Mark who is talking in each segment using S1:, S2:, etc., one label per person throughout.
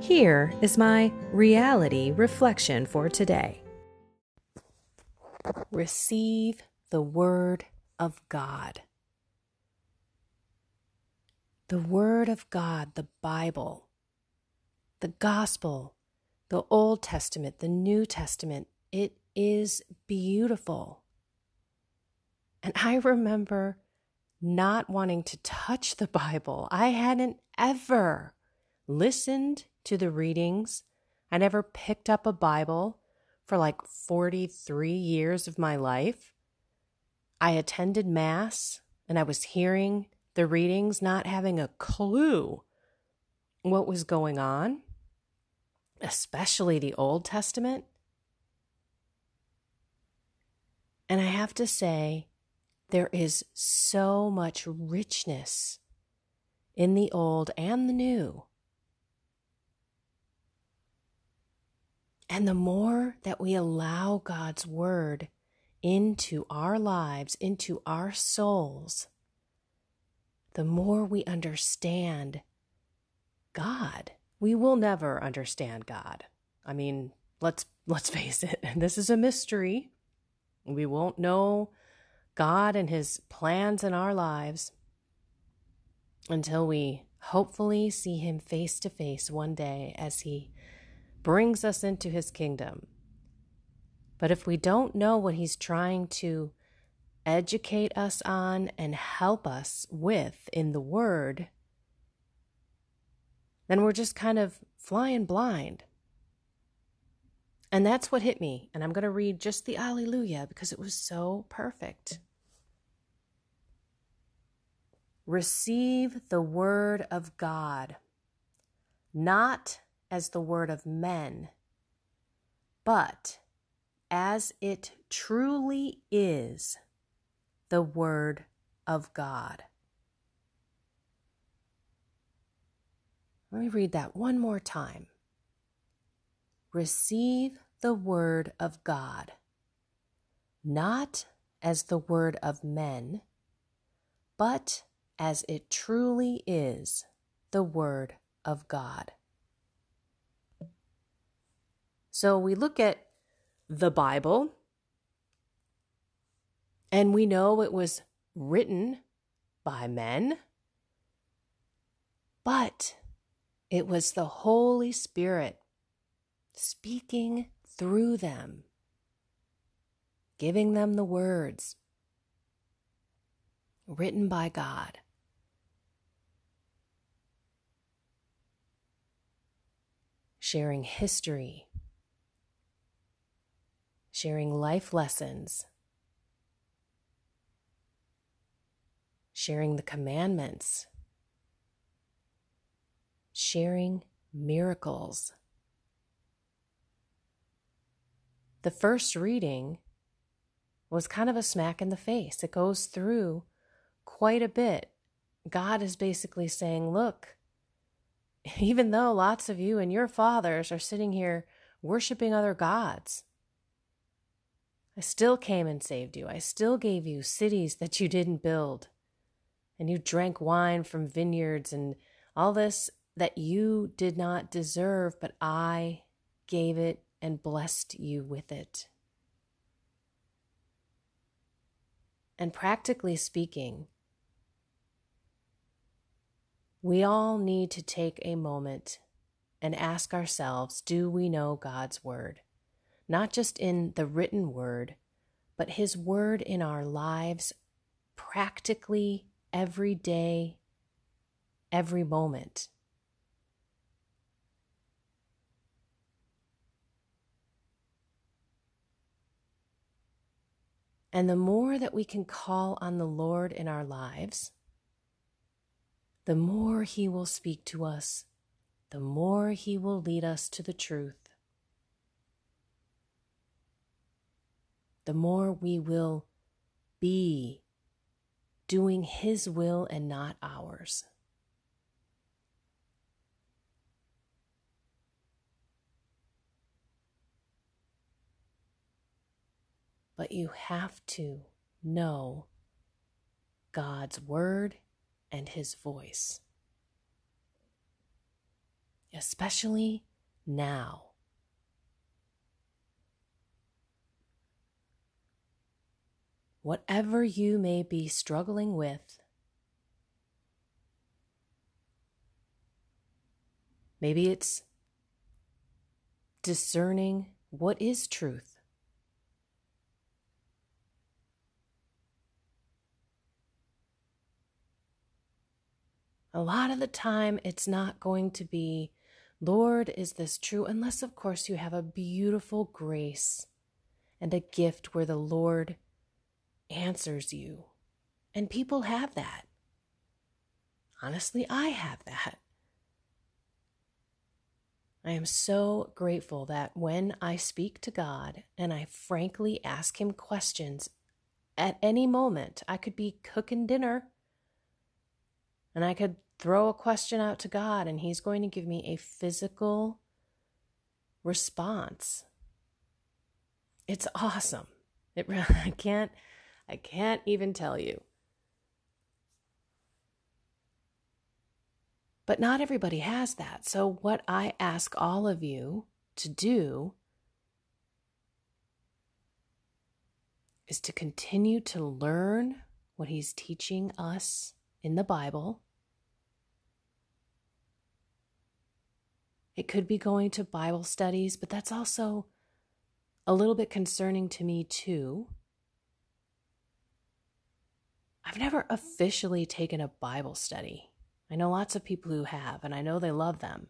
S1: Here is my reality reflection for today. Receive the Word of God. The Word of God, the Bible, the Gospel, the Old Testament, the New Testament, it is beautiful. And I remember not wanting to touch the Bible. I hadn't ever listened to the readings. I never picked up a Bible for like 43 years of my life. I attended Mass and I was hearing the readings, not having a clue what was going on, especially the Old Testament. And I have to say, there is so much richness in the Old and the New. And the more that we allow God's word into our lives, into our souls, the more we understand God. We will never understand God. I mean, let's let's face it, this is a mystery. We won't know God and his plans in our lives until we hopefully see him face to face one day as he brings us into his kingdom. But if we don't know what he's trying to educate us on and help us with in the word, then we're just kind of flying blind. And that's what hit me. And I'm going to read just the Alleluia because it was so perfect. Receive the word of God, not as the word of men, but as it truly is the word of God. Let me read that one more time. Receive the word of God, not as the word of men, but as it truly is the word of God. So we look at the Bible and we know it was written by men, but it was the Holy Spirit speaking through them, giving them the words written by God. Sharing history sharing life lessons, sharing the commandments, sharing miracles. The first reading was kind of a smack in the face. It goes through quite a bit. God is basically saying, Look, even though lots of you and your fathers are sitting here worshiping other gods, I still came and saved you. I still gave you cities that you didn't build. And you drank wine from vineyards and all this that you did not deserve, but I gave it and blessed you with it. And practically speaking, we all need to take a moment and ask ourselves do we know God's word? Not just in the written word, but His word in our lives practically every day, every moment. And the more that we can call on the Lord in our lives, the more He will speak to us, the more He will lead us to the truth. The more we will be doing His will and not ours. But you have to know God's Word and His voice, especially now. Whatever you may be struggling with. Maybe it's discerning what is truth. A lot of the time, it's not going to be, Lord, is this true? Unless, of course, you have a beautiful grace and a gift where the Lord answers you. And people have that. Honestly, I have that. I am so grateful that when I speak to God and I frankly ask Him questions at any moment, I could be cooking dinner and I could throw a question out to God and He's going to give me a physical response. It's awesome. It really, I can't I can't even tell you. But not everybody has that. So, what I ask all of you to do is to continue to learn what He's teaching us in the Bible. It could be going to Bible studies, but that's also a little bit concerning to me, too. I've never officially taken a Bible study. I know lots of people who have, and I know they love them.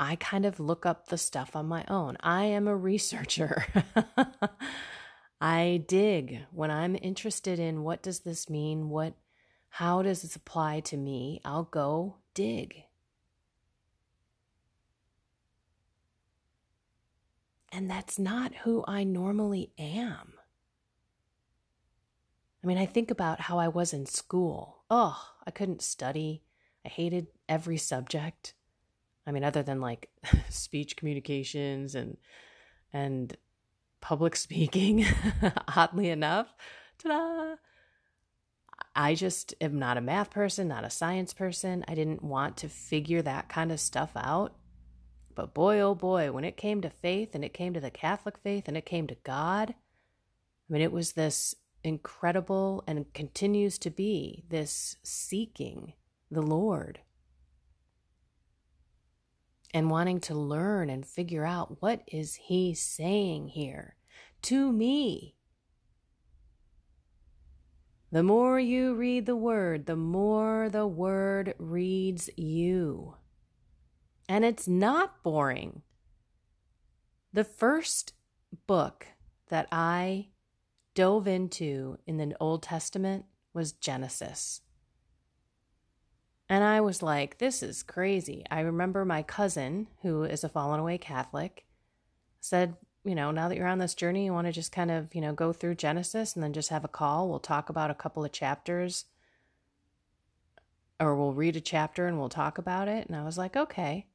S1: I kind of look up the stuff on my own. I am a researcher. I dig when I'm interested in what does this mean? What how does this apply to me? I'll go dig. And that's not who I normally am. I mean, I think about how I was in school. Oh, I couldn't study. I hated every subject. I mean, other than like speech communications and and public speaking, oddly enough. Ta-da! I just am not a math person, not a science person. I didn't want to figure that kind of stuff out. But boy, oh boy, when it came to faith and it came to the Catholic faith and it came to God, I mean, it was this incredible and continues to be this seeking the Lord and wanting to learn and figure out what is he saying here to me. The more you read the word, the more the word reads you. And it's not boring. The first book that I dove into in the Old Testament was Genesis. And I was like, this is crazy. I remember my cousin, who is a fallen away Catholic, said, you know, now that you're on this journey, you want to just kind of, you know, go through Genesis and then just have a call. We'll talk about a couple of chapters or we'll read a chapter and we'll talk about it. And I was like, okay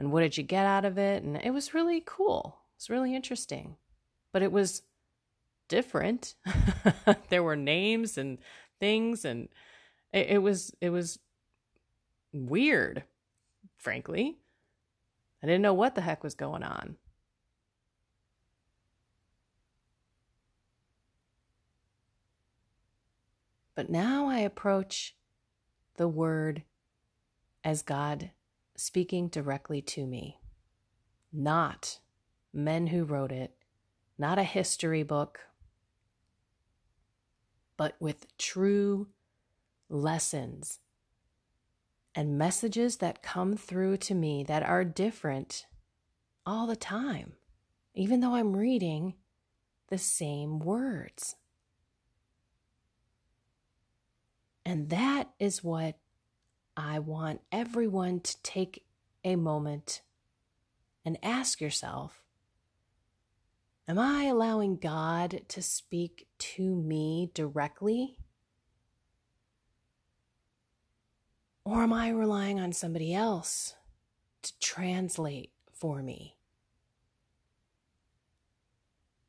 S1: and what did you get out of it? And it was really cool. It's really interesting. But it was different. there were names and things and it, it was it was weird, frankly. I didn't know what the heck was going on. But now I approach the word as God speaking directly to me, not men who wrote it, not a history book, but with true lessons and messages that come through to me that are different all the time, even though I'm reading the same words. And that is what I want everyone to take a moment and ask yourself Am I allowing God to speak to me directly? Or am I relying on somebody else to translate for me?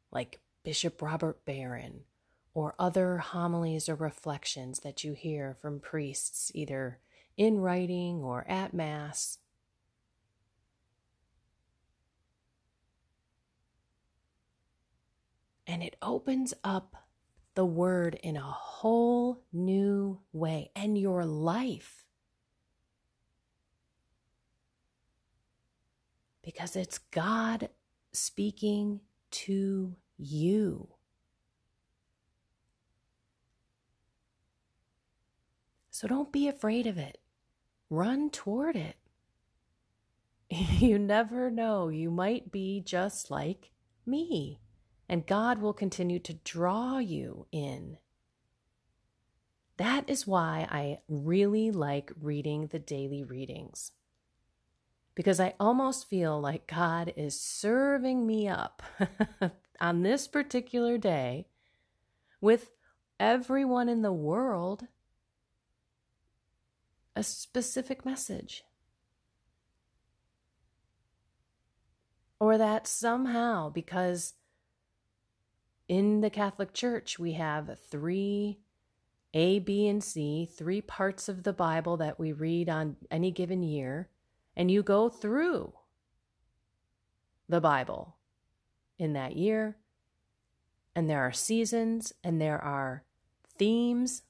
S1: Like Bishop Robert Barron or other homilies or reflections that you hear from priests, either in writing or at Mass. And it opens up the word in a whole new way and your life. Because it's God speaking to you. So don't be afraid of it. Run toward it. You never know. You might be just like me, and God will continue to draw you in. That is why I really like reading the daily readings. Because I almost feel like God is serving me up on this particular day with everyone in the world a specific message. Or that somehow, because in the Catholic Church we have three A, B, and C, three parts of the Bible that we read on any given year, and you go through the Bible in that year, and there are seasons and there are themes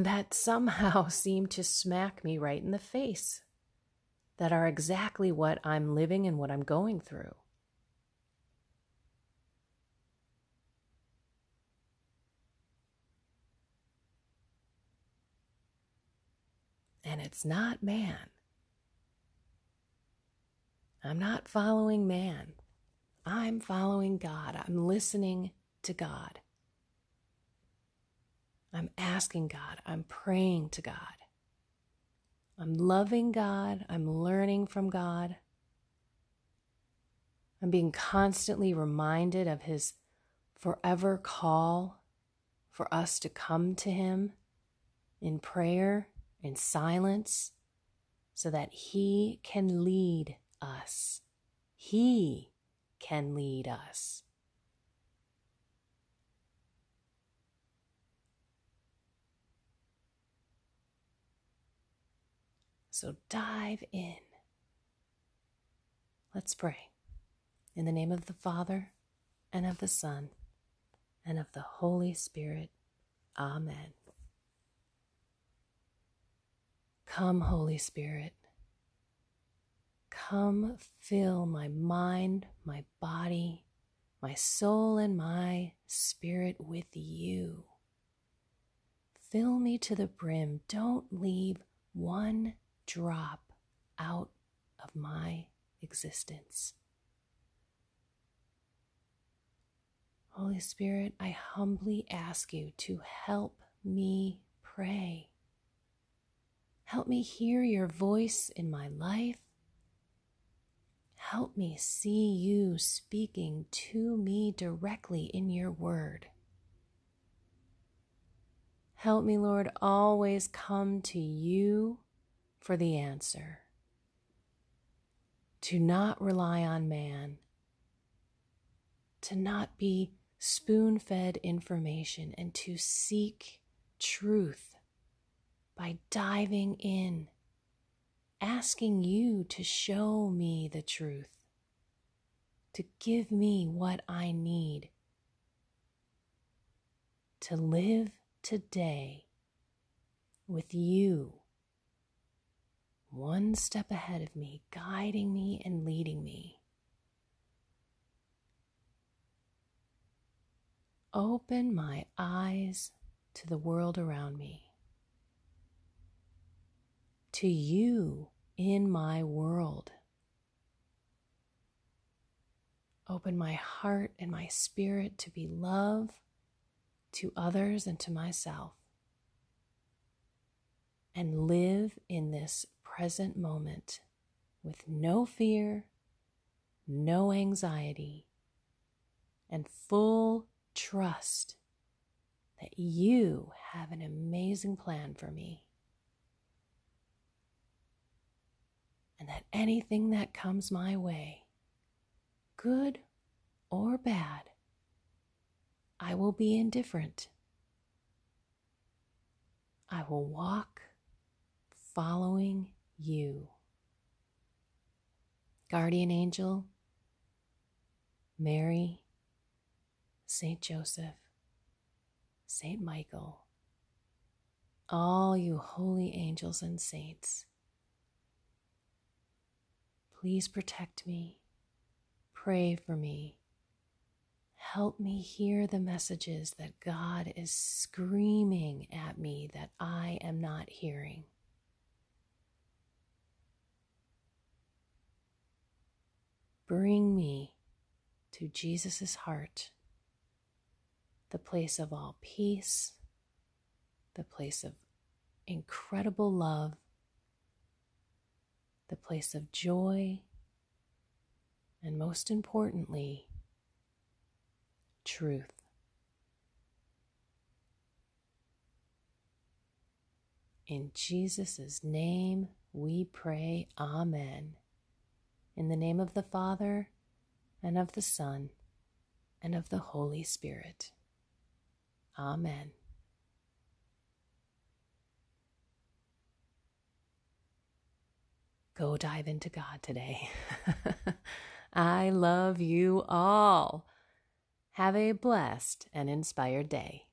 S1: that somehow seem to smack me right in the face, that are exactly what I'm living and what I'm going through. And it's not man. I'm not following man. I'm following God. I'm listening to God. I'm asking God. I'm praying to God. I'm loving God. I'm learning from God. I'm being constantly reminded of His forever call for us to come to Him in prayer, in silence, so that He can lead us. He can lead us. So dive in. Let's pray. In the name of the Father, and of the Son, and of the Holy Spirit. Amen. Come, Holy Spirit. Come fill my mind, my body, my soul, and my spirit with you. Fill me to the brim. Don't leave one drop out of my existence. Holy Spirit, I humbly ask you to help me pray. Help me hear your voice in my life. Help me see you speaking to me directly in your word. Help me, Lord, always come to you for the answer. To not rely on man, to not be spoon fed information, and to seek truth by diving in, asking you to show me the truth, to give me what I need. To live today with you one step ahead of me, guiding me and leading me. Open my eyes to the world around me, to you in my world. Open my heart and my spirit to be love to others and to myself. And live in this present moment with no fear, no anxiety, and full trust that you have an amazing plan for me. And that anything that comes my way, good or bad, I will be indifferent. I will walk following you. Guardian Angel, Mary, Saint Joseph, Saint Michael, all you holy angels and saints, please protect me, pray for me Help me hear the messages that God is screaming at me that I am not hearing. Bring me to Jesus' heart, the place of all peace, the place of incredible love, the place of joy, and most importantly, truth. In Jesus' name we pray, Amen. In the name of the Father, and of the Son, and of the Holy Spirit. Amen. Go dive into God today. I love you all. Have a blessed and inspired day.